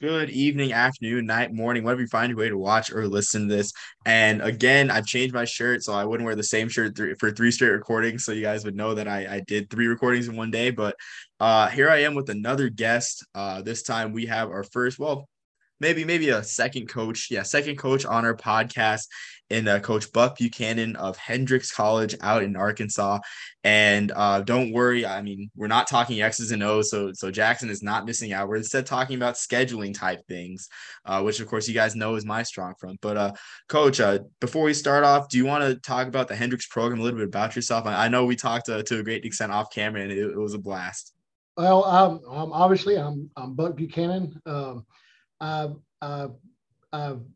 Good evening, afternoon, night, morning, whatever you find your way to watch or listen to this. And again, I've changed my shirt, so I wouldn't wear the same shirt for three straight recordings. So you guys would know that I, I did three recordings in one day. But uh, here I am with another guest. Uh, this time we have our first, well, maybe maybe a second coach, yeah, second coach on our podcast, and uh, Coach Buck Buchanan of Hendrix College out in Arkansas. And uh, don't worry, I mean we're not talking X's and O's, so so Jackson is not missing out. We're instead talking about scheduling type things, uh, which of course you guys know is my strong front. But uh, Coach, uh, before we start off, do you want to talk about the Hendrix program a little bit about yourself? I, I know we talked uh, to a great extent off camera, and it, it was a blast. Well, um, um, obviously, I'm I'm Buck Buchanan. Um,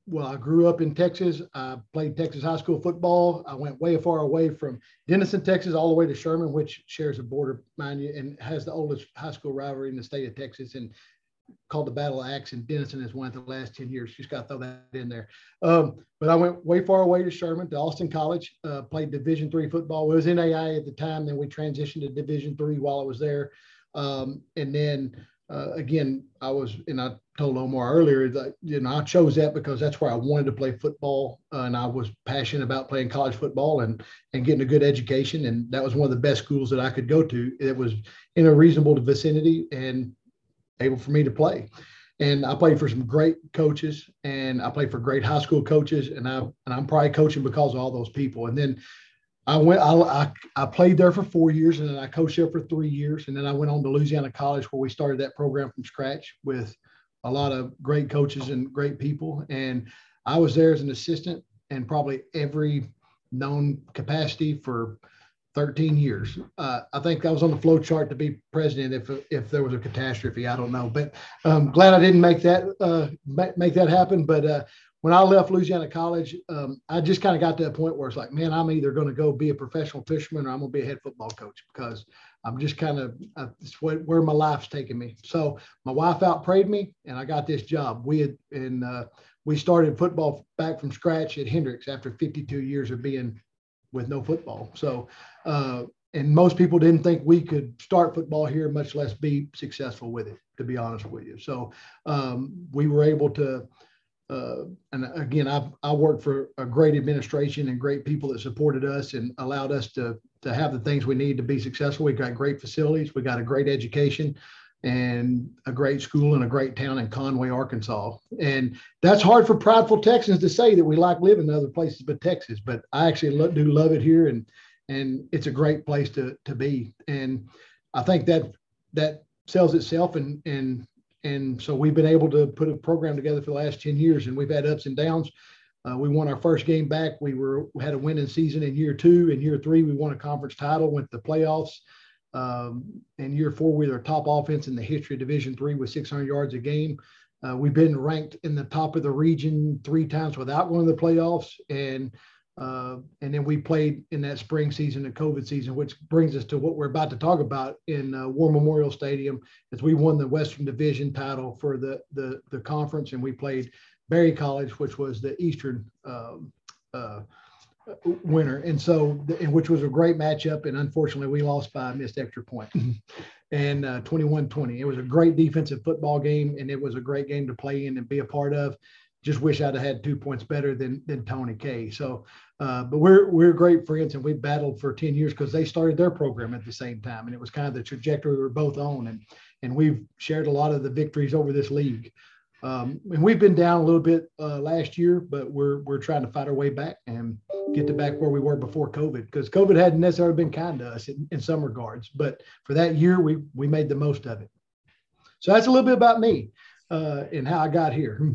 Well, I grew up in Texas. I played Texas high school football. I went way far away from Denison, Texas, all the way to Sherman, which shares a border, mind you, and has the oldest high school rivalry in the state of Texas. And called the Battle of Axe, and Denison has won the last 10 years. Just got to throw that in there. Um, but I went way far away to Sherman, to Austin College, uh, played Division three football. It was NAI at the time. Then we transitioned to Division three while I was there. Um, and then uh, again, I was, and I told Omar earlier that you know I chose that because that's where I wanted to play football, uh, and I was passionate about playing college football and and getting a good education, and that was one of the best schools that I could go to. It was in a reasonable vicinity and able for me to play. And I played for some great coaches, and I played for great high school coaches, and I and I'm probably coaching because of all those people. And then I went, I, I, I, played there for four years and then I coached there for three years. And then I went on to Louisiana College where we started that program from scratch with a lot of great coaches and great people. And I was there as an assistant and probably every known capacity for 13 years. Uh, I think I was on the flow chart to be president if if there was a catastrophe. I don't know, but I'm um, glad I didn't make that uh, make that happen. But uh, when I left Louisiana College, um, I just kind of got to a point where it's like, man, I'm either going to go be a professional fisherman or I'm going to be a head football coach because I'm just kind of uh, where my life's taking me. So my wife outprayed me, and I got this job. We had and uh, we started football back from scratch at Hendrix after 52 years of being with no football. So. Uh, and most people didn't think we could start football here, much less be successful with it. To be honest with you, so um, we were able to uh, and again, I've I worked for a great administration and great people that supported us and allowed us to to have the things we need to be successful. We've got great facilities, we got a great education, and a great school in a great town in Conway, Arkansas. And that's hard for prideful Texans to say that we like living in other places but Texas. But I actually lo- do love it here, and and it's a great place to to be. And I think that that sells itself and and and so we've been able to put a program together for the last 10 years and we've had ups and downs. Uh, we won our first game back. We were we had a winning season in year two. In year three, we won a conference title, went to the playoffs. Um, in year four, we were top offense in the history of Division three with 600 yards a game. Uh, we've been ranked in the top of the region three times without going to the playoffs, and uh, and then we played in that spring season, the COVID season, which brings us to what we're about to talk about in uh, War Memorial Stadium, as we won the Western Division title for the the, the conference, and we played Berry College, which was the Eastern um, uh, winner, and so and which was a great matchup, and unfortunately we lost by a missed extra point. and 21-20. Uh, it was a great defensive football game, and it was a great game to play in and be a part of just wish I'd have had two points better than than Tony K. So, uh, but we're we're great friends, and we battled for ten years because they started their program at the same time, and it was kind of the trajectory we were both on, and and we've shared a lot of the victories over this league. Um, and we've been down a little bit uh, last year, but we're we're trying to fight our way back and get to back where we were before COVID, because COVID hadn't necessarily been kind to us in, in some regards, but for that year we we made the most of it. So that's a little bit about me uh, and how I got here.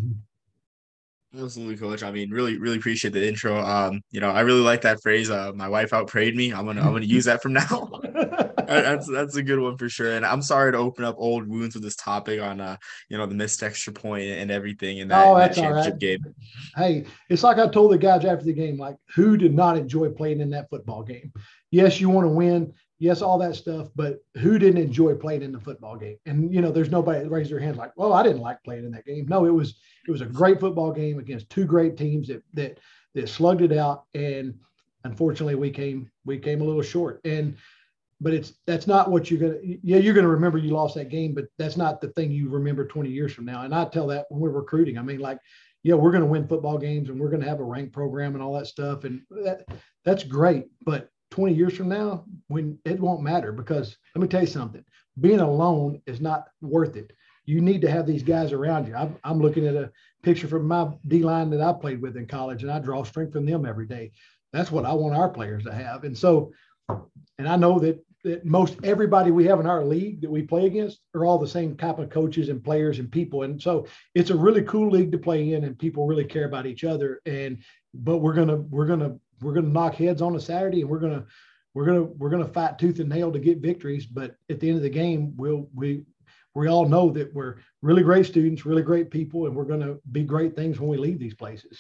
Absolutely, coach. I mean, really, really appreciate the intro. Um, you know, I really like that phrase. Uh, my wife outprayed me. I'm gonna, I'm gonna use that from now. that's that's a good one for sure. And I'm sorry to open up old wounds with this topic on, uh, you know, the missed extra point and everything in that, oh, that championship game. Hey, it's like I told the guys after the game, like, who did not enjoy playing in that football game? Yes, you want to win yes, all that stuff, but who didn't enjoy playing in the football game? And you know, there's nobody that raised their hands like, well, I didn't like playing in that game. No, it was it was a great football game against two great teams that that that slugged it out. And unfortunately, we came we came a little short. And but it's that's not what you're gonna. Yeah, you're gonna remember you lost that game, but that's not the thing you remember 20 years from now. And I tell that when we're recruiting. I mean, like, yeah, we're gonna win football games and we're gonna have a rank program and all that stuff, and that that's great. But 20 years from now, when it won't matter because let me tell you something. Being alone is not worth it. You need to have these guys around you. I'm, I'm looking at a picture from my D line that I played with in college, and I draw strength from them every day. That's what I want our players to have. And so, and I know that that most everybody we have in our league that we play against are all the same type of coaches and players and people. And so it's a really cool league to play in and people really care about each other. And but we're gonna we're gonna we're gonna knock heads on a Saturday and we're gonna we're gonna we're gonna fight tooth and nail to get victories. But at the end of the game, we'll we we all know that we're really great students, really great people, and we're gonna be great things when we leave these places.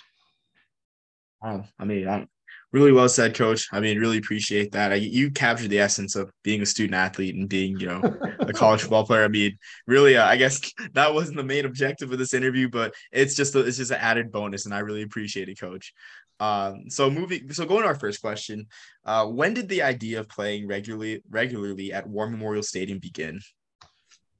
Wow. I mean, I'm, really well said, coach. I mean, really appreciate that. I, you captured the essence of being a student athlete and being, you know, a college football player. I mean, really, uh, I guess that wasn't the main objective of this interview, but it's just a, it's just an added bonus, and I really appreciate it, coach. Um, so moving, so going to our first question, uh, when did the idea of playing regularly regularly at War Memorial Stadium begin?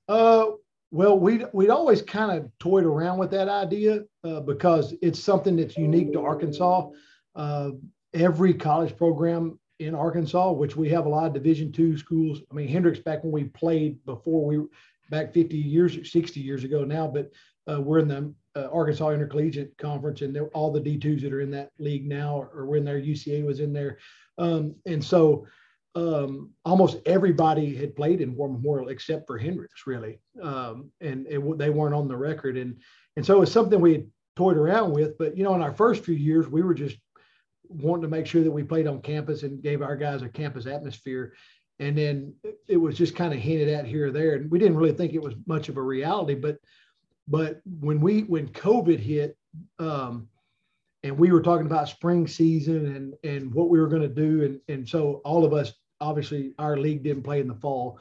Uh, well, we'd, we'd always kind of toyed around with that idea uh, because it's something that's unique to Arkansas. Uh, every college program in Arkansas, which we have a lot of Division two schools. I mean, Hendrix back when we played before we back 50 years, 60 years ago now, but uh, we're in the uh, Arkansas Intercollegiate Conference, and all the D2s that are in that league now, or when their UCA was in there, um, and so um, almost everybody had played in War Memorial except for Hendrix, really, um, and it, they weren't on the record, and and so it's something we had toyed around with. But you know, in our first few years, we were just wanting to make sure that we played on campus and gave our guys a campus atmosphere. And then it was just kind of hinted at here or there, and we didn't really think it was much of a reality. But but when we when COVID hit, um, and we were talking about spring season and and what we were going to do, and and so all of us obviously our league didn't play in the fall,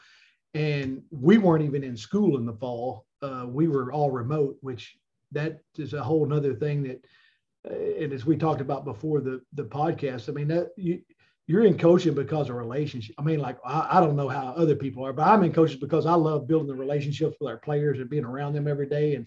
and we weren't even in school in the fall. Uh, we were all remote, which that is a whole nother thing that and as we talked about before the the podcast, I mean that you you're in coaching because of relationship. I mean, like I, I don't know how other people are, but I'm in coaching because I love building the relationships with our players and being around them every day. And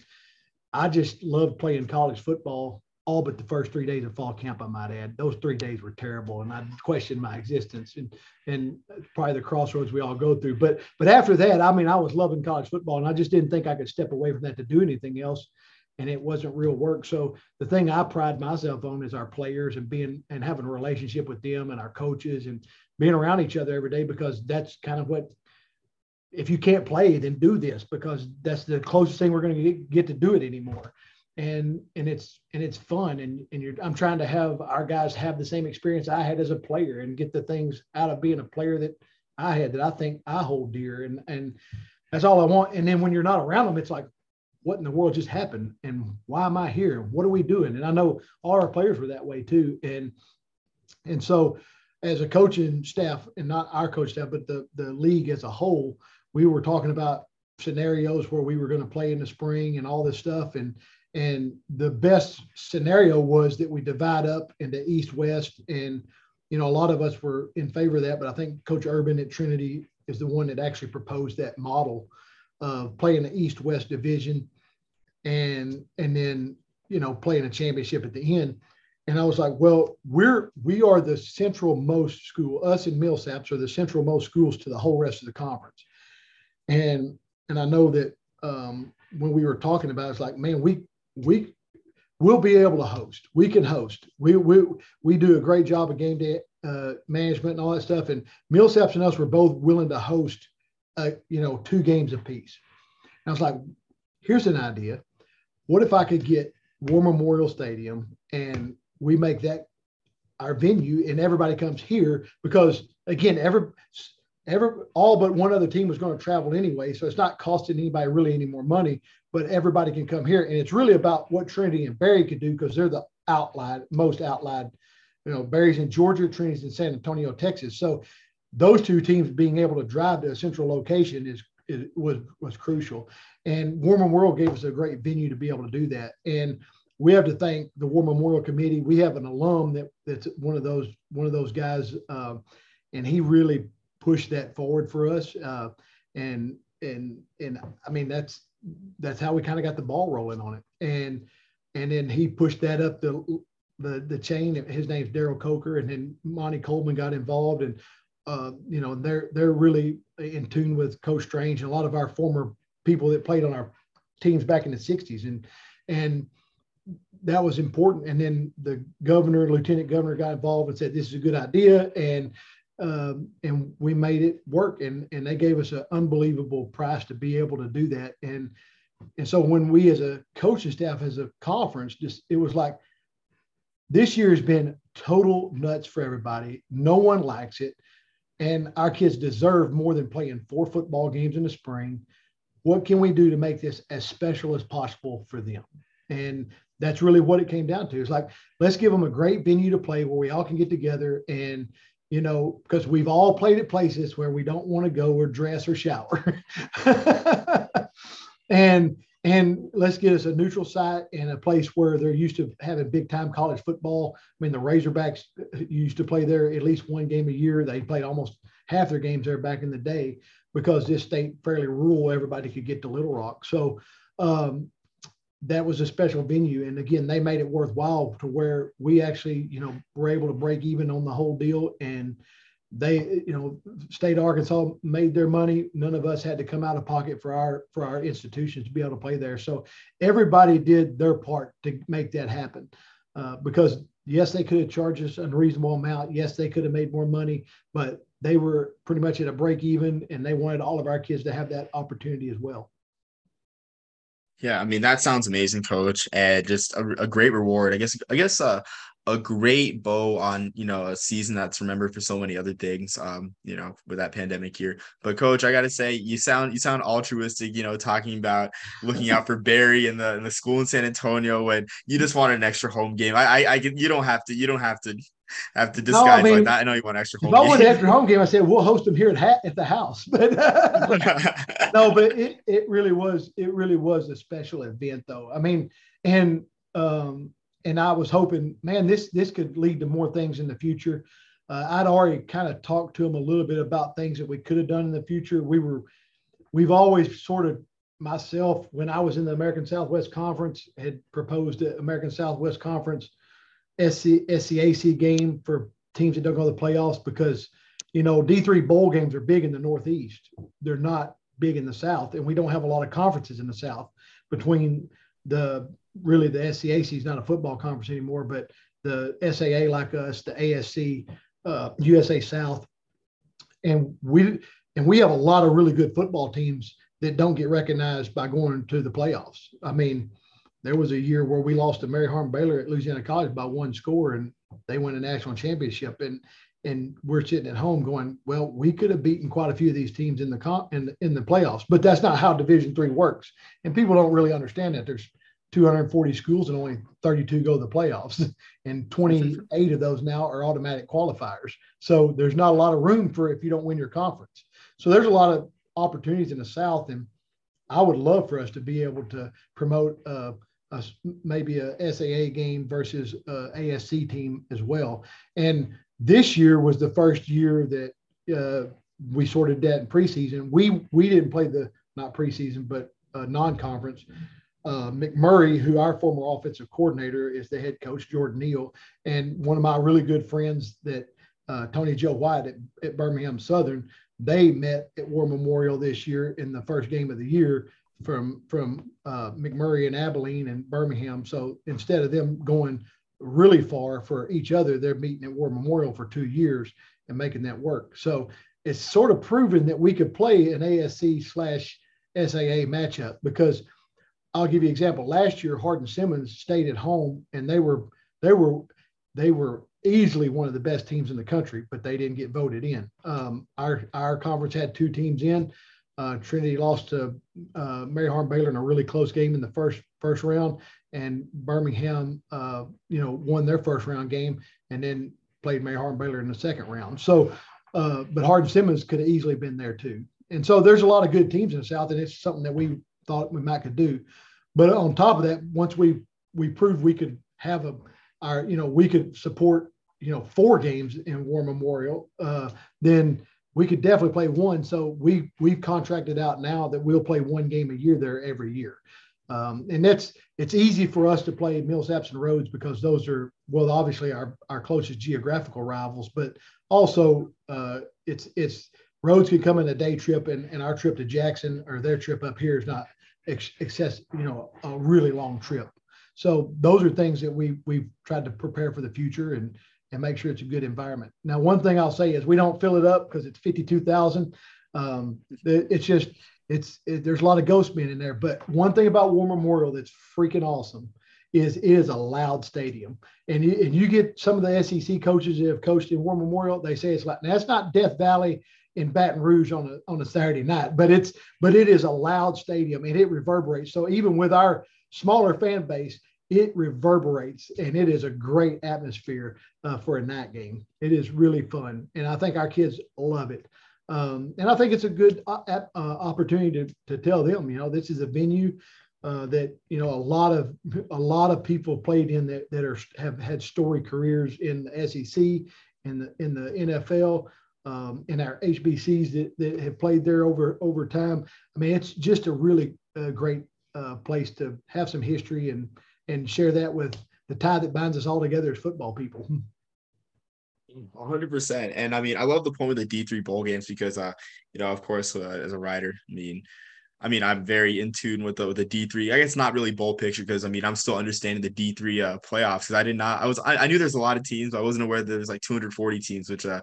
I just love playing college football, all but the first three days of fall camp, I might add. Those three days were terrible, and I questioned my existence and and probably the crossroads we all go through. But but after that, I mean, I was loving college football, and I just didn't think I could step away from that to do anything else and it wasn't real work. So the thing I pride myself on is our players and being and having a relationship with them and our coaches and being around each other every day because that's kind of what if you can't play then do this because that's the closest thing we're going to get, to do it anymore. And and it's and it's fun and and you're I'm trying to have our guys have the same experience I had as a player and get the things out of being a player that I had that I think I hold dear. And and that's all I want. And then when you're not around them it's like what in the world just happened and why am I here? What are we doing? And I know all our players were that way too. And and so as a coaching staff, and not our coach staff, but the the league as a whole, we were talking about scenarios where we were going to play in the spring and all this stuff. And and the best scenario was that we divide up into east west and you know a lot of us were in favor of that but i think coach urban at trinity is the one that actually proposed that model of playing the east west division and and then you know playing a championship at the end. And I was like, well, we're we are the central most school. Us and Millsaps are the central most schools to the whole rest of the conference. And and I know that um, when we were talking about, it, it's like, man, we we we'll be able to host. We can host. We we we do a great job of game day uh, management and all that stuff. And Millsaps and us were both willing to host, uh, you know, two games apiece. And I was like, here's an idea what if I could get War Memorial Stadium and we make that our venue and everybody comes here because again, every every all but one other team was going to travel anyway, so it's not costing anybody really any more money. But everybody can come here, and it's really about what Trinity and Berry could do because they're the outlied, most outlied. You know, Berry's in Georgia, Trinity's in San Antonio, Texas. So those two teams being able to drive to a central location is, is was was crucial. And War Memorial gave us a great venue to be able to do that. And we have to thank the War Memorial Committee. We have an alum that that's one of those one of those guys, uh, and he really pushed that forward for us. Uh, and and and I mean that's that's how we kind of got the ball rolling on it. And and then he pushed that up the the the chain. His name's Daryl Coker, and then Monty Coleman got involved, and uh, you know they're they're really in tune with Coach Strange and a lot of our former people that played on our teams back in the '60s, and and that was important. And then the governor, lieutenant governor, got involved and said this is a good idea, and um, and we made it work. And and they gave us an unbelievable price to be able to do that. And and so when we as a coaching staff, as a conference, just it was like this year has been total nuts for everybody. No one likes it. And our kids deserve more than playing four football games in the spring. What can we do to make this as special as possible for them? And that's really what it came down to. It's like, let's give them a great venue to play where we all can get together and, you know, because we've all played at places where we don't want to go or dress or shower. and and let's get us a neutral site and a place where they're used to having big time college football. I mean, the Razorbacks used to play there at least one game a year. They played almost half their games there back in the day because this state fairly rural. Everybody could get to Little Rock, so um, that was a special venue. And again, they made it worthwhile to where we actually, you know, were able to break even on the whole deal. And they, you know, state Arkansas made their money. None of us had to come out of pocket for our for our institutions to be able to play there. So everybody did their part to make that happen. Uh, because yes, they could have charged us a unreasonable amount. Yes, they could have made more money, but they were pretty much at a break even, and they wanted all of our kids to have that opportunity as well. Yeah, I mean that sounds amazing, coach, and just a, a great reward. I guess I guess uh, a great bow on you know a season that's remembered for so many other things um you know with that pandemic year but coach i gotta say you sound you sound altruistic you know talking about looking out for berry and the, and the school in san antonio when you just want an extra home game i i, I you don't have to you don't have to have to disguise no, I mean, like that. I know you want extra home. If I want an extra home game, I said we'll host them here at ha- at the house. But no, but it it really was it really was a special event though. I mean, and um, and I was hoping, man, this this could lead to more things in the future. Uh, I'd already kind of talked to him a little bit about things that we could have done in the future. We were, we've always sort of myself when I was in the American Southwest Conference had proposed the American Southwest Conference SC, SCAC game for teams that don't go to the playoffs because you know D3 bowl games are big in the Northeast. They're not big in the South, and we don't have a lot of conferences in the South between the really the SCAC is not a football conference anymore, but the SAA like us, the ASC, uh, USA South, and we and we have a lot of really good football teams that don't get recognized by going to the playoffs. I mean, there was a year where we lost to Mary Hardin-Baylor at Louisiana College by one score, and they won a national championship. And and we're sitting at home going, well, we could have beaten quite a few of these teams in the comp, in the, in the playoffs, but that's not how Division three works. And people don't really understand that. There's 240 schools and only 32 go to the playoffs. And 28 of those now are automatic qualifiers. So there's not a lot of room for if you don't win your conference. So there's a lot of opportunities in the south and i would love for us to be able to promote uh, a, maybe a saa game versus a asc team as well. And this year was the first year that uh, we sorted that in preseason. We we didn't play the not preseason but uh, non-conference uh, McMurry, who our former offensive coordinator is the head coach, Jordan Neal, and one of my really good friends that uh, Tony Joe White at, at, Birmingham Southern, they met at War Memorial this year in the first game of the year from from uh, McMurry and Abilene and Birmingham. So instead of them going really far for each other, they're meeting at War Memorial for two years and making that work. So it's sort of proven that we could play an ASC slash SAA matchup because – I'll give you an example. Last year, Hardin Simmons stayed at home, and they were they were they were easily one of the best teams in the country, but they didn't get voted in. Um, our our conference had two teams in. Uh, Trinity lost to uh, Mary Hardin-Baylor in a really close game in the first first round, and Birmingham, uh, you know, won their first round game, and then played Mary Hardin-Baylor in the second round. So, uh, but Hardin Simmons could have easily been there too. And so there's a lot of good teams in the South, and it's something that we thought we might could do. But on top of that, once we we proved we could have a our you know we could support you know four games in War Memorial, uh, then we could definitely play one. So we we've contracted out now that we'll play one game a year there every year. Um, and that's it's easy for us to play Millsaps and Rhodes because those are well obviously our our closest geographical rivals, but also uh, it's it's Rhodes can come in a day trip and, and our trip to Jackson or their trip up here is not ex- excess you know a really long trip. So those are things that we we've tried to prepare for the future and and make sure it's a good environment. Now, one thing I'll say is we don't fill it up because it's 52,000. Um, it's just, it's, it, there's a lot of ghost men in there. But one thing about War Memorial that's freaking awesome is it is a loud stadium. And you, and you get some of the SEC coaches that have coached in War Memorial, they say it's like, that's not Death Valley in Baton Rouge on a, on a Saturday night, but it's, but it is a loud stadium and it reverberates. So even with our smaller fan base, it reverberates and it is a great atmosphere uh, for a night game. It is really fun. And I think our kids love it. Um, and I think it's a good uh, uh, opportunity to, to tell them, you know, this is a venue uh, that, you know, a lot of, a lot of people played in that, that are, have had story careers in the SEC in the, in the NFL. Um, in our HBCs that, that have played there over over time. I mean, it's just a really uh, great uh, place to have some history and and share that with the tie that binds us all together as football people. 100%. And I mean, I love the point with the D3 bowl games because, uh, you know, of course, uh, as a writer, I mean, I mean, I'm very in tune with the with the D3. I guess not really bowl picture because I mean, I'm still understanding the D3 uh, playoffs because I did not. I was I, I knew there's a lot of teams. I wasn't aware there was like 240 teams, which uh,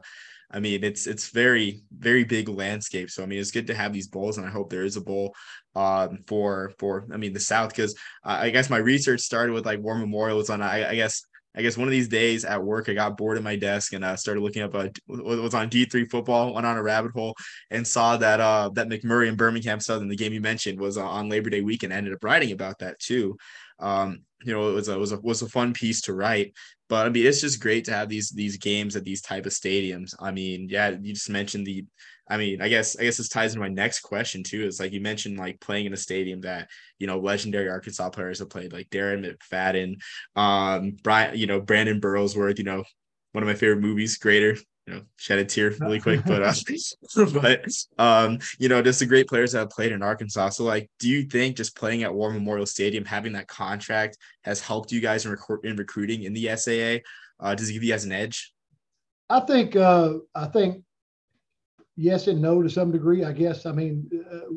I mean, it's it's very very big landscape. So I mean, it's good to have these bowls, and I hope there is a bowl um, for for I mean the South because uh, I guess my research started with like War Memorial was on I, I, guess. I guess one of these days at work, I got bored at my desk and uh, started looking up what was on D three football. Went on a rabbit hole and saw that uh, that McMurry and Birmingham Southern, the game you mentioned, was uh, on Labor Day weekend. I ended up writing about that too. Um, you know, it was a, it was a was a fun piece to write. But I mean, it's just great to have these these games at these type of stadiums. I mean, yeah, you just mentioned the. I mean, I guess I guess this ties into my next question too. Is like you mentioned, like playing in a stadium that you know legendary Arkansas players have played, like Darren McFadden, um, Brian, you know Brandon Burlesworth, You know, one of my favorite movies, Greater you know, shed a tear really quick, but uh, but um, you know, just the great players that have played in Arkansas. So, like, do you think just playing at War Memorial Stadium, having that contract, has helped you guys in, rec- in recruiting in the SAA? Uh, does it give you guys an edge? I think uh, I think yes and no to some degree. I guess I mean. Uh,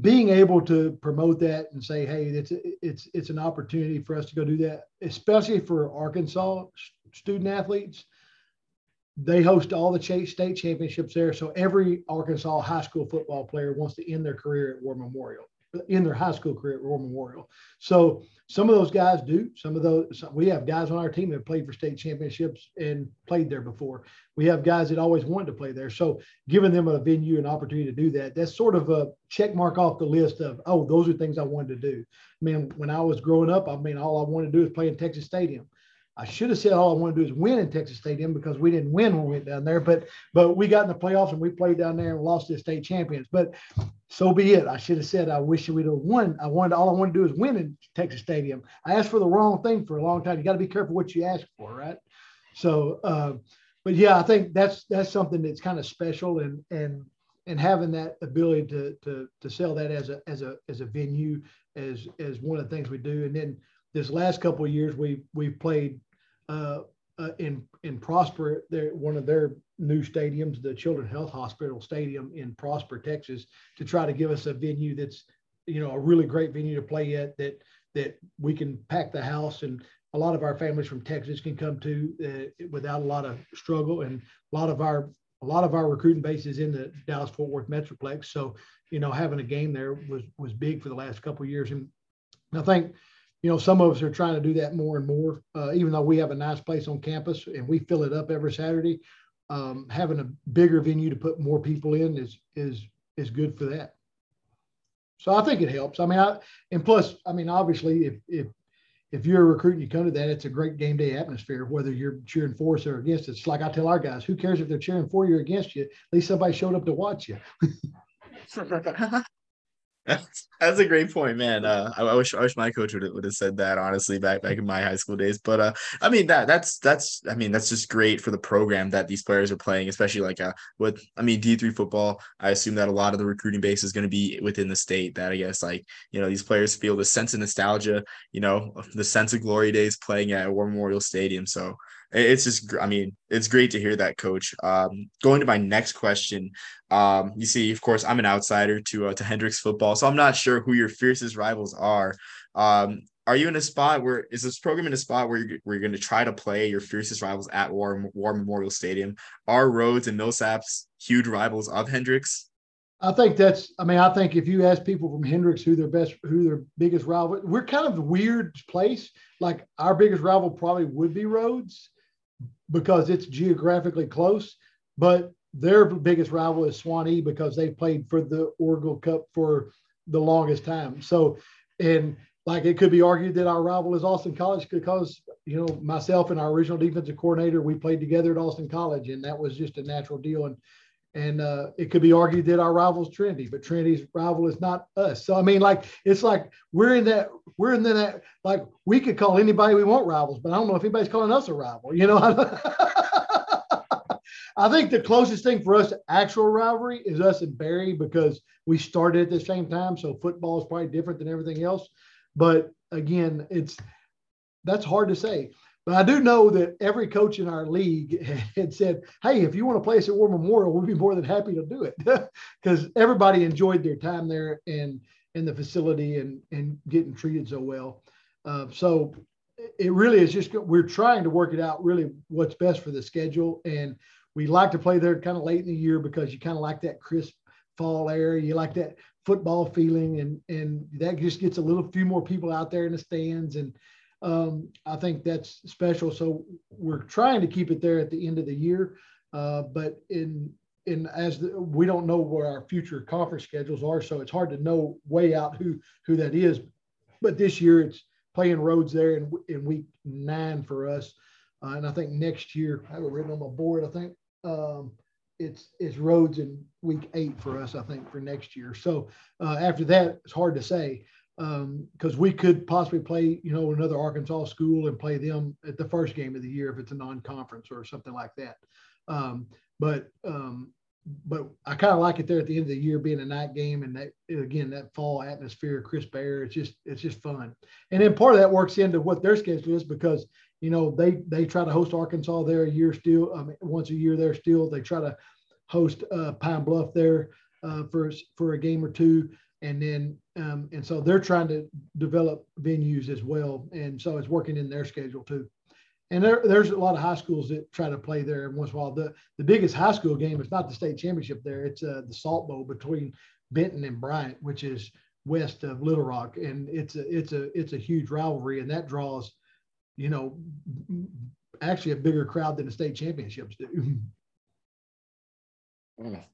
being able to promote that and say, "Hey, it's it's it's an opportunity for us to go do that," especially for Arkansas student athletes they host all the state championships there. So every Arkansas high school football player wants to end their career at War Memorial, in their high school career at War Memorial. So some of those guys do. Some of those we have guys on our team that played for state championships and played there before. We have guys that always wanted to play there. So giving them a venue and opportunity to do that, that's sort of a check mark off the list of oh, those are things I wanted to do. I mean, when I was growing up, I mean, all I wanted to do is play in Texas Stadium. I should have said all I want to do is win in Texas Stadium because we didn't win when we went down there. But but we got in the playoffs and we played down there and lost to the state champions. But so be it. I should have said I wish we'd have won. I wanted all I wanted to do is win in Texas Stadium. I asked for the wrong thing for a long time. You got to be careful what you ask for, right? So, uh, but yeah, I think that's that's something that's kind of special and and and having that ability to to to sell that as a as a as a venue as as one of the things we do. And then this last couple of years we we've played uh, uh, in in Prosper, their one of their new stadiums, the Children's Health Hospital Stadium in Prosper, Texas, to try to give us a venue that's you know a really great venue to play at that that we can pack the house. And a lot of our families from Texas can come to uh, without a lot of struggle. And a lot of our a lot of our recruiting base is in the Dallas Fort Worth Metroplex. So you know having a game there was was big for the last couple years. And I think you know, some of us are trying to do that more and more. Uh, even though we have a nice place on campus and we fill it up every Saturday, um, having a bigger venue to put more people in is is is good for that. So I think it helps. I mean, I and plus, I mean, obviously, if if if you're a recruit and you come to that, it's a great game day atmosphere, whether you're cheering for us or against us. It's like I tell our guys, who cares if they're cheering for you or against you? At least somebody showed up to watch you. That's, a great point, man. Uh, I, I, wish I wish my coach would have, would have said that honestly back back in my high school days. But uh, I mean that that's that's I mean that's just great for the program that these players are playing, especially like uh with I mean D three football. I assume that a lot of the recruiting base is going to be within the state. That I guess like you know these players feel the sense of nostalgia, you know, the sense of glory days playing at War Memorial Stadium. So it's just i mean it's great to hear that coach um, going to my next question um, you see of course i'm an outsider to uh, to hendrix football so i'm not sure who your fiercest rivals are um, are you in a spot where is this program in a spot where you're, where you're going to try to play your fiercest rivals at war, war memorial stadium are rhodes and millsaps huge rivals of hendrix I think that's. I mean, I think if you ask people from Hendrix who their best, who their biggest rival, we're kind of weird place. Like our biggest rival probably would be Rhodes, because it's geographically close, but their biggest rival is Sewanee because they've played for the Orgill Cup for the longest time. So, and like it could be argued that our rival is Austin College because you know myself and our original defensive coordinator we played together at Austin College, and that was just a natural deal. And and uh, it could be argued that our rival's Trinity, but Trinity's rival is not us. So I mean, like it's like we're in that we're in that like we could call anybody we want rivals, but I don't know if anybody's calling us a rival. You know, I think the closest thing for us to actual rivalry is us and Berry because we started at the same time. So football is probably different than everything else. But again, it's that's hard to say. But I do know that every coach in our league had said, "Hey, if you want to play us at War Memorial, we'd be more than happy to do it," because everybody enjoyed their time there and in the facility and and getting treated so well. Uh, so it really is just we're trying to work it out really what's best for the schedule. And we like to play there kind of late in the year because you kind of like that crisp fall air. You like that football feeling and and that just gets a little few more people out there in the stands and um, I think that's special. So we're trying to keep it there at the end of the year. Uh, but in in as the, we don't know where our future conference schedules are, so it's hard to know way out who who that is. But this year it's playing Rhodes there in, in week nine for us, uh, and I think next year I have it written on my board. I think um, it's it's Rhodes in week eight for us. I think for next year. So uh, after that, it's hard to say because um, we could possibly play, you know, another Arkansas school and play them at the first game of the year if it's a non-conference or something like that. Um, but um, but I kind of like it there at the end of the year being a night game and that again that fall atmosphere, crisp air. It's just it's just fun. And then part of that works into what their schedule is because you know they they try to host Arkansas there a year still. Mean, once a year there still. They try to host uh, Pine Bluff there uh, for for a game or two and then um, and so they're trying to develop venues as well. And so it's working in their schedule too. And there, there's a lot of high schools that try to play there once in a while. The, the biggest high school game is not the state championship there. It's uh, the salt bowl between benton and bryant which is west of little rock. And it's a it's a it's a huge rivalry. And that draws you know actually a bigger crowd than the state championships do.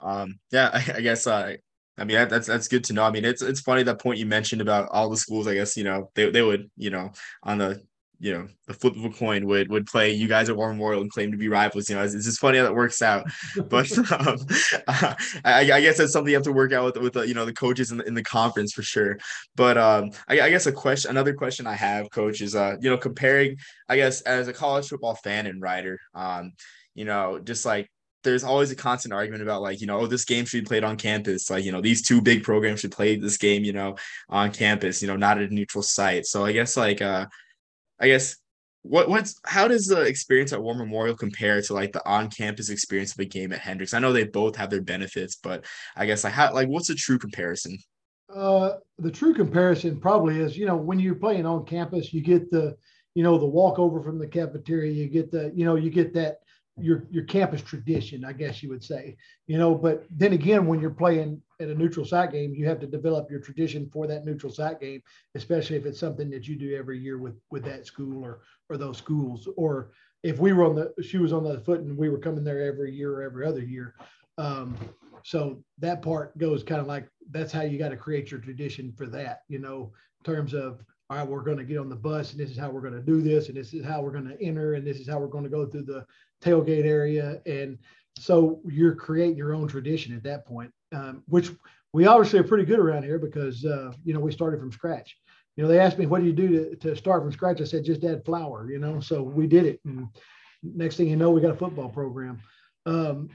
Um yeah i, I guess uh, I mean, that's that's good to know. I mean, it's it's funny that point you mentioned about all the schools. I guess you know they, they would you know on the you know the flip of a coin would would play you guys at War Memorial and claim to be rivals. You know, it's, it's just funny how that works out. But um, uh, I, I, guess that's something you have to work out with with the, you know the coaches in the, in the conference for sure. But um, I, I guess a question, another question I have, coach, is uh you know comparing I guess as a college football fan and writer, um, you know just like there's always a constant argument about like you know oh this game should be played on campus. Like you know these two big programs should play this game you know on campus you know not at a neutral site. So i guess like uh i guess what what's how does the experience at war memorial compare to like the on-campus experience of a game at hendrix i know they both have their benefits but i guess like how like what's a true comparison? Uh the true comparison probably is you know when you're playing on campus you get the you know the walk over from the cafeteria you get the you know you get that your your campus tradition, I guess you would say. You know, but then again, when you're playing at a neutral site game, you have to develop your tradition for that neutral site game, especially if it's something that you do every year with with that school or or those schools. Or if we were on the she was on the foot and we were coming there every year or every other year. Um, so that part goes kind of like that's how you got to create your tradition for that, you know, in terms of all right, we're going to get on the bus and this is how we're going to do this and this is how we're going to enter and this is how we're going to go through the tailgate area. And so you're creating your own tradition at that point, um, which we obviously are pretty good around here because uh, you know we started from scratch. You know, they asked me, "What do you do to, to start from scratch?" I said, "Just add flour." You know, so we did it, and next thing you know, we got a football program. Um,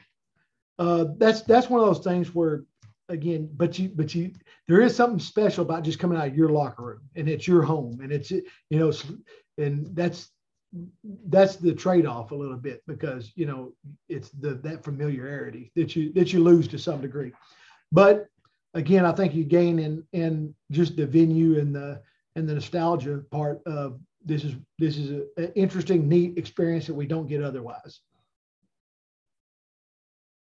uh, that's that's one of those things where, again, but you but you there is something special about just coming out of your locker room, and it's your home, and it's you know, and that's that's the trade-off a little bit because you know it's the that familiarity that you that you lose to some degree. But again i think you gain in in just the venue and the and the nostalgia part of this is this is an interesting neat experience that we don't get otherwise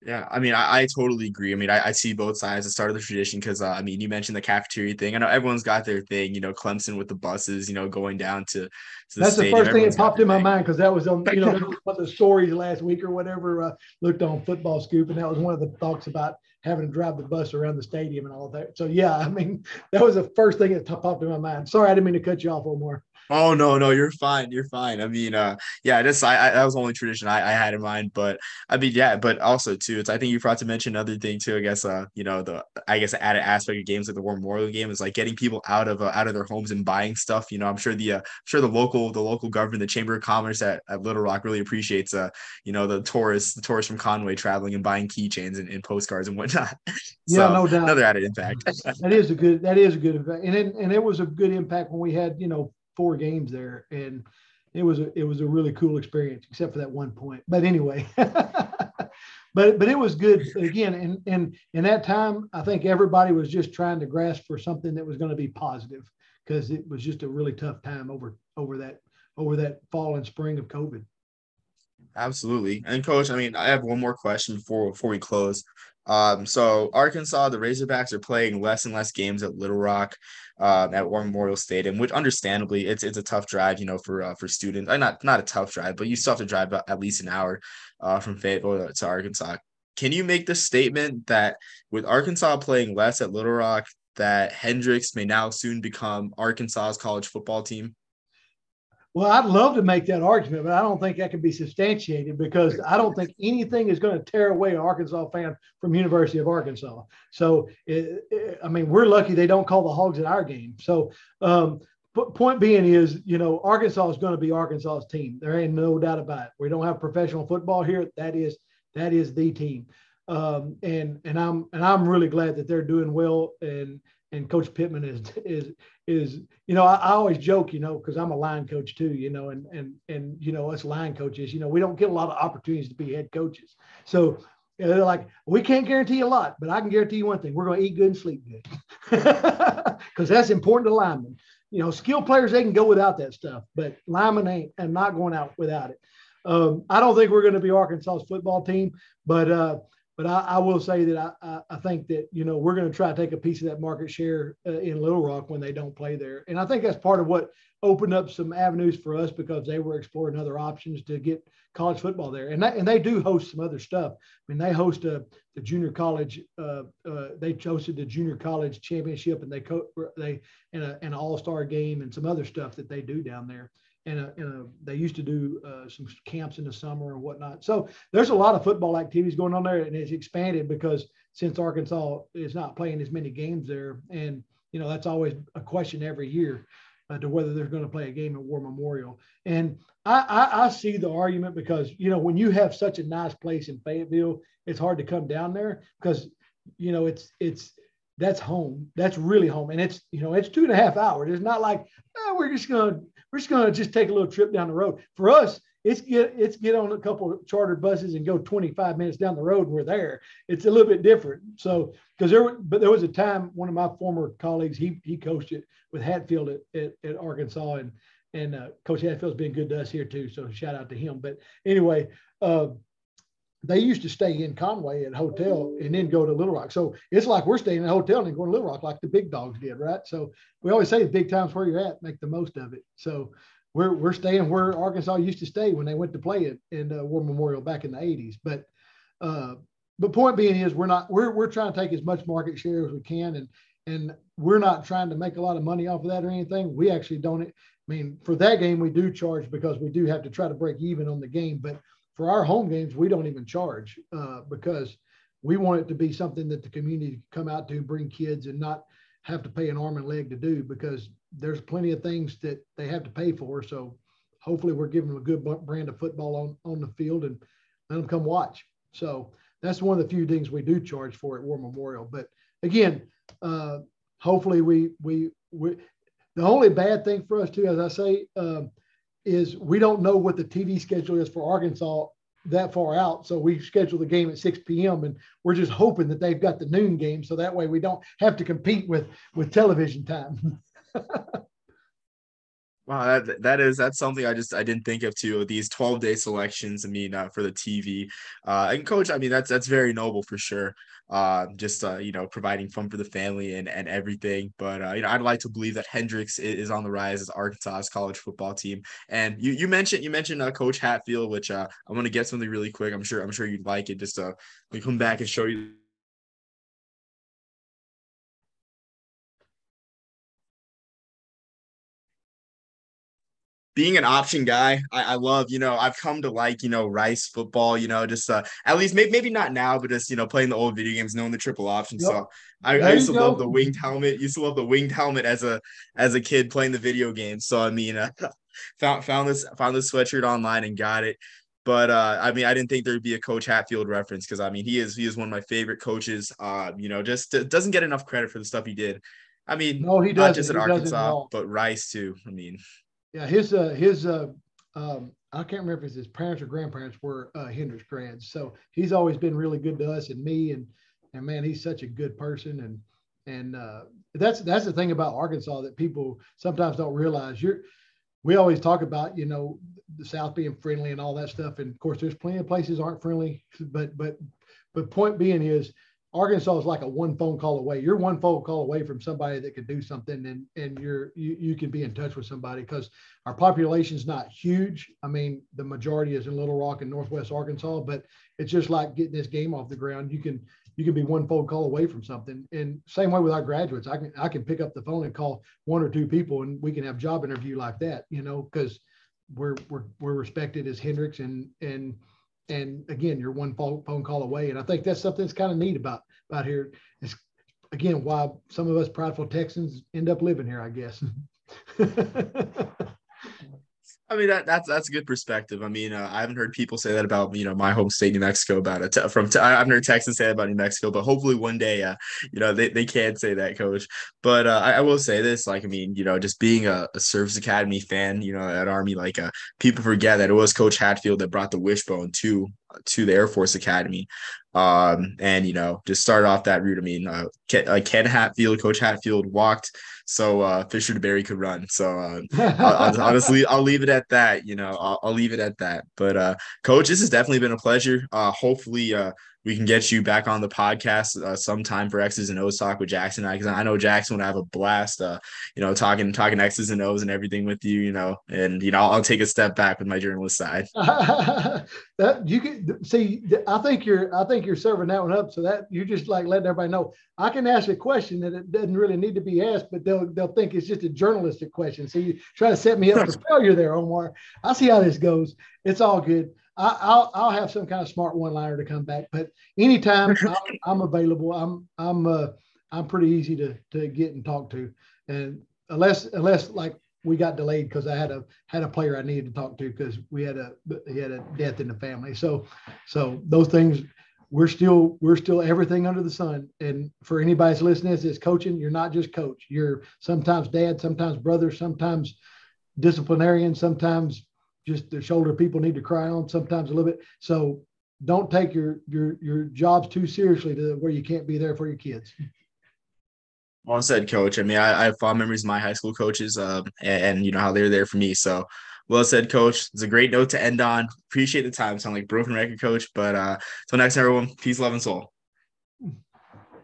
yeah, I mean, I, I totally agree. I mean, I, I see both sides. The start of the tradition because uh, I mean, you mentioned the cafeteria thing. I know everyone's got their thing. You know, Clemson with the buses. You know, going down to. to the That's stadium. the first everyone's thing that popped in my mind because that was on you know one of the stories last week or whatever. Uh, looked on Football Scoop, and that was one of the talks about having to drive the bus around the stadium and all that. So yeah, I mean, that was the first thing that popped in my mind. Sorry, I didn't mean to cut you off, Omar. Oh no, no, you're fine. You're fine. I mean, uh, yeah, this I, I that was the only tradition I, I had in mind. But I mean, yeah, but also too, it's I think you forgot to mention another thing too. I guess uh, you know, the I guess added aspect of games like the War Memorial game is like getting people out of uh, out of their homes and buying stuff. You know, I'm sure the uh, I'm sure the local the local government, the Chamber of Commerce at, at Little Rock really appreciates uh, you know, the tourists, the tourists from Conway traveling and buying keychains and, and postcards and whatnot. so, yeah, no doubt. Another added impact. that is a good that is a good impact. And it, and it was a good impact when we had, you know, four games there, and it was a, it was a really cool experience, except for that one point. But anyway, but but it was good again. And and in that time, I think everybody was just trying to grasp for something that was going to be positive because it was just a really tough time over over that over that fall and spring of COVID. Absolutely. And coach, I mean, I have one more question before before we close. Um, so Arkansas, the Razorbacks are playing less and less games at Little Rock, uh, at War Memorial Stadium, which understandably it's it's a tough drive, you know, for uh, for students. Uh, not not a tough drive, but you still have to drive at least an hour uh, from Fayetteville to Arkansas. Can you make the statement that with Arkansas playing less at Little Rock, that Hendrix may now soon become Arkansas's college football team? Well, I'd love to make that argument, but I don't think that can be substantiated because I don't think anything is going to tear away an Arkansas fan from University of Arkansas. So, it, it, I mean, we're lucky they don't call the Hogs at our game. So, um, point being is, you know, Arkansas is going to be Arkansas's team. There ain't no doubt about it. We don't have professional football here. That is that is the team, um, and and I'm and I'm really glad that they're doing well and and Coach Pittman is is is you know I, I always joke you know because I'm a line coach too you know and and and you know us line coaches you know we don't get a lot of opportunities to be head coaches. So you know, they're like we can't guarantee a lot but I can guarantee you one thing we're going to eat good and sleep good. Because that's important to linemen. You know skill players they can go without that stuff but linemen ain't and not going out without it. Um, I don't think we're going to be Arkansas's football team but uh, but I, I, will say that I, I, think that you know we're going to try to take a piece of that market share uh, in Little Rock when they don't play there, and I think that's part of what opened up some avenues for us because they were exploring other options to get college football there, and that, and they do host some other stuff. I mean, they host a, the junior college. Uh, uh, they hosted the junior college championship, and they co- they and an all star game and some other stuff that they do down there and, a, and a, they used to do uh, some camps in the summer and whatnot. So there's a lot of football activities going on there, and it's expanded because since Arkansas is not playing as many games there, and you know that's always a question every year uh, to whether they're going to play a game at War Memorial. And I, I, I see the argument because you know when you have such a nice place in Fayetteville, it's hard to come down there because you know it's it's that's home. That's really home, and it's you know it's two and a half hours. It's not like oh, we're just gonna we're just going to just take a little trip down the road. For us, it's get it's get on a couple of chartered buses and go 25 minutes down the road we're there. It's a little bit different. So because there but there was a time one of my former colleagues he he coached it with Hatfield at, at, at Arkansas and and uh, Coach Hatfield's been good to us here too. So shout out to him. But anyway, uh, they used to stay in Conway at hotel and then go to Little Rock. So it's like we're staying in a hotel and going to Little Rock like the big dogs did, right? So we always say the big times where you're at, make the most of it. So we're we're staying where Arkansas used to stay when they went to play it in uh, War Memorial back in the 80s. But uh, but point being is we're not we're we're trying to take as much market share as we can and and we're not trying to make a lot of money off of that or anything. We actually don't. I mean, for that game we do charge because we do have to try to break even on the game, but for our home games, we don't even charge uh, because we want it to be something that the community can come out to, bring kids, and not have to pay an arm and leg to do because there's plenty of things that they have to pay for. So hopefully we're giving them a good brand of football on, on the field and let them come watch. So that's one of the few things we do charge for at War Memorial. But again, uh, hopefully we, we, we, the only bad thing for us too, as I say, um, is we don't know what the TV schedule is for Arkansas that far out. So we schedule the game at 6 p.m. and we're just hoping that they've got the noon game. So that way we don't have to compete with, with television time. Wow, that that is that's something I just I didn't think of too. These twelve day selections. I mean, uh, for the TV, uh, and coach. I mean, that's that's very noble for sure. Uh, just uh, you know, providing fun for the family and and everything. But uh, you know, I'd like to believe that Hendrix is, on the rise as Arkansas's college football team. And you you mentioned you mentioned uh, Coach Hatfield, which uh, I'm gonna get something really quick. I'm sure I'm sure you'd like it. Just uh, we come back and show you being an option guy, I, I, love, you know, I've come to like, you know, Rice football, you know, just uh, at least maybe, maybe not now, but just, you know, playing the old video games, knowing the triple option. Yep. So I, I used to go. love the winged helmet, used to love the winged helmet as a, as a kid playing the video game. So, I mean, uh, found, found this, found this sweatshirt online and got it. But uh, I mean, I didn't think there'd be a Coach Hatfield reference because I mean, he is he is one of my favorite coaches. Uh, you know, just doesn't get enough credit for the stuff he did. I mean, no, he not just at he Arkansas, but Rice too. I mean, yeah, his uh, his uh, um, I can't remember if his parents or grandparents were uh, grads. So he's always been really good to us and me, and and man, he's such a good person. And and uh, that's that's the thing about Arkansas that people sometimes don't realize. You're we always talk about you know the South being friendly and all that stuff, and of course there's plenty of places aren't friendly, but but but point being is Arkansas is like a one phone call away. You're one phone call away from somebody that could do something, and and you're you, you can be in touch with somebody because our population is not huge. I mean, the majority is in Little Rock and Northwest Arkansas, but it's just like getting this game off the ground. You can you can be one phone call away from something. And same way with our graduates, I can I can pick up the phone and call one or two people, and we can have job interview like that. You know, because we're we're we're respected as Hendrix and and and again, you're one phone, call away. And I think that's something that's kind of neat about about here. It's again why some of us prideful Texans end up living here, I guess. I mean that that's that's a good perspective. I mean, uh, I haven't heard people say that about you know my home state, New Mexico, about it. From I haven't heard Texans say that about New Mexico, but hopefully one day, uh, you know, they, they can say that, Coach. But uh, I, I, will say this, like I mean, you know, just being a, a Service Academy fan, you know, at Army, like uh, people forget that it was Coach Hatfield that brought the wishbone to to the Air Force Academy. Um, and you know, just start off that route. I mean, uh, Ken, uh, Ken Hatfield, Coach Hatfield walked so uh, Fisher DeBerry could run. So uh, I'll, honestly, I'll leave it at that. You know, I'll, I'll leave it at that. But uh, Coach, this has definitely been a pleasure. Uh, hopefully, uh, we can get you back on the podcast uh, sometime for X's and O's talk with Jackson because I, I, know Jackson would have a blast, uh, you know, talking talking X's and O's and everything with you, you know, and you know I'll, I'll take a step back with my journalist side. that you can see. I think you're I think you're serving that one up. So that you're just like letting everybody know I can ask a question that it doesn't really need to be asked, but they'll they'll think it's just a journalistic question. So you try to set me up for failure there, Omar. I see how this goes. It's all good. I, will I'll have some kind of smart one liner to come back. But anytime I'm, I'm, available, I'm I'm uh, I'm pretty easy to to get and talk to, and unless unless like we got delayed because I had a had a player I needed to talk to because we had a he had a death in the family. So so those things we're still we're still everything under the sun. And for anybody's listening that's coaching, you're not just coach. You're sometimes dad, sometimes brother, sometimes disciplinarian, sometimes just the shoulder people need to cry on sometimes a little bit. So don't take your your your jobs too seriously to where you can't be there for your kids. Well said, coach. I mean, I, I have fond memories of my high school coaches, um, and, and, you know how they're there for me. So, well said, coach. It's a great note to end on. Appreciate the time. Sound like broken record, coach. But uh, until next, time, everyone. Peace, love, and soul.